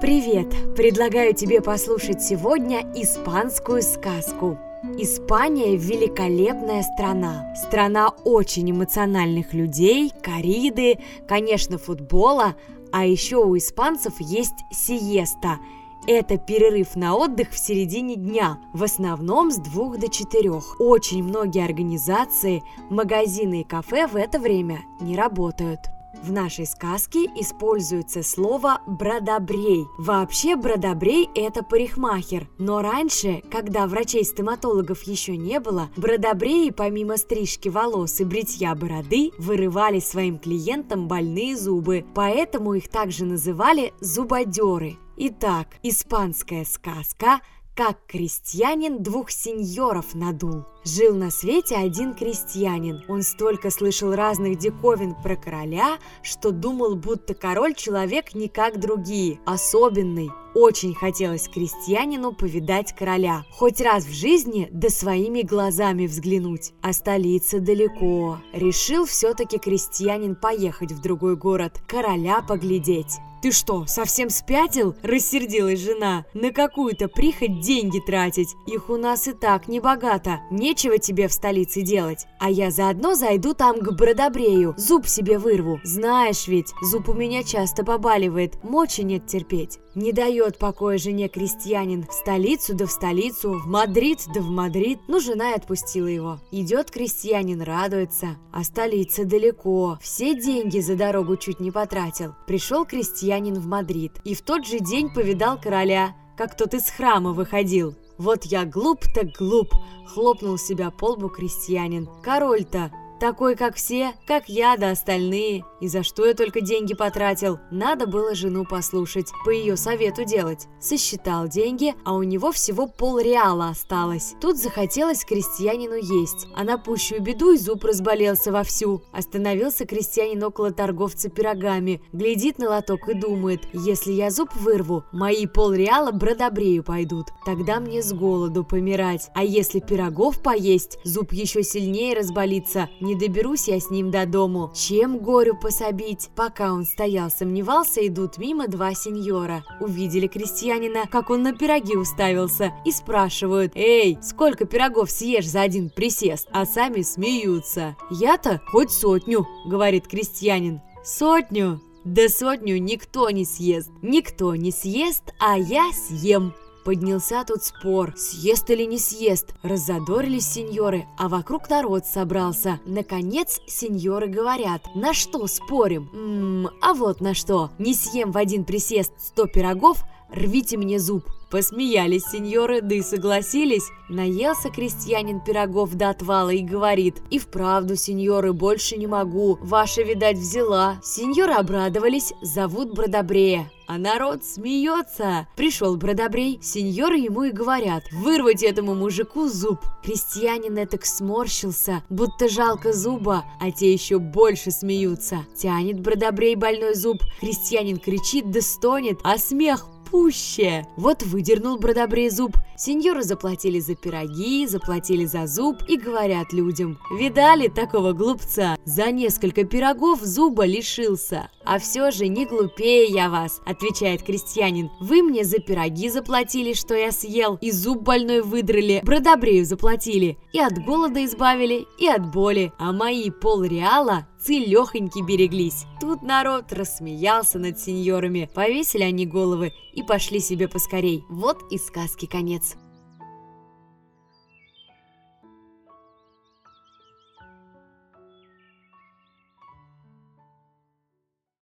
Привет! Предлагаю тебе послушать сегодня испанскую сказку. Испания – великолепная страна. Страна очень эмоциональных людей, кориды, конечно, футбола, а еще у испанцев есть сиеста – это перерыв на отдых в середине дня, в основном с двух до четырех. Очень многие организации, магазины и кафе в это время не работают. В нашей сказке используется слово «бродобрей». Вообще бродобрей – это парикмахер, но раньше, когда врачей-стоматологов еще не было, бродобреи помимо стрижки волос и бритья бороды вырывали своим клиентам больные зубы, поэтому их также называли зубодеры. Итак, испанская сказка – как крестьянин двух сеньоров надул. Жил на свете один крестьянин. Он столько слышал разных диковин про короля, что думал, будто король человек не как другие, особенный. Очень хотелось крестьянину повидать короля, хоть раз в жизни да своими глазами взглянуть. А столица далеко. Решил все-таки крестьянин поехать в другой город, короля поглядеть. «Ты что, совсем спятил?» – рассердилась жена. «На какую-то прихоть деньги тратить. Их у нас и так не богато. Нечего тебе в столице делать. А я заодно зайду там к Бродобрею, зуб себе вырву. Знаешь ведь, зуб у меня часто побаливает, мочи нет терпеть». Не дает покоя жене крестьянин. В столицу да в столицу, в Мадрид да в Мадрид. Ну, жена и отпустила его. Идет крестьянин, радуется. А столица далеко. Все деньги за дорогу чуть не потратил. Пришел крестьянин в Мадрид. И в тот же день повидал короля, как тот из храма выходил. Вот я глуп так глуп, хлопнул себя по лбу крестьянин. Король-то такой, как все, как я да остальные. И за что я только деньги потратил? Надо было жену послушать, по ее совету делать. Сосчитал деньги, а у него всего пол реала осталось. Тут захотелось крестьянину есть, а на пущую беду и зуб разболелся вовсю. Остановился крестьянин около торговца пирогами, глядит на лоток и думает, если я зуб вырву, мои пол реала бродобрею пойдут. Тогда мне с голоду помирать. А если пирогов поесть, зуб еще сильнее разболится, не доберусь я с ним до дому. Чем горю пособить? Пока он стоял, сомневался, идут мимо два сеньора. Увидели крестьянина, как он на пироги уставился, и спрашивают, «Эй, сколько пирогов съешь за один присест?» А сами смеются. «Я-то хоть сотню», — говорит крестьянин. «Сотню?» Да сотню никто не съест. Никто не съест, а я съем. Поднялся тут спор, съест или не съест. Раззадорились сеньоры, а вокруг народ собрался. Наконец сеньоры говорят, на что спорим? Ммм, а вот на что. Не съем в один присест сто пирогов, рвите мне зуб. Посмеялись сеньоры, да и согласились. Наелся крестьянин пирогов до отвала и говорит, «И вправду, сеньоры, больше не могу, ваша, видать, взяла». Сеньоры обрадовались, зовут Бродобрея. А народ смеется. Пришел Бродобрей, сеньоры ему и говорят, вырвать этому мужику зуб. Крестьянин этак сморщился, будто жалко зуба, а те еще больше смеются. Тянет Бродобрей больной зуб, крестьянин кричит да стонет, а смех пуще. Вот выдернул Бродобрей зуб. Сеньоры заплатили за пироги, заплатили за зуб и говорят людям, видали такого глупца? За несколько пирогов зуба лишился. А все же не глупее я вас, отвечает крестьянин. Вы мне за пироги заплатили, что я съел, и зуб больной выдрали, Бродобрею заплатили, и от голода избавили, и от боли, а мои полреала целехоньки береглись. Тут народ рассмеялся над сеньорами, повесили они головы и пошли себе поскорей. Вот и сказки конец.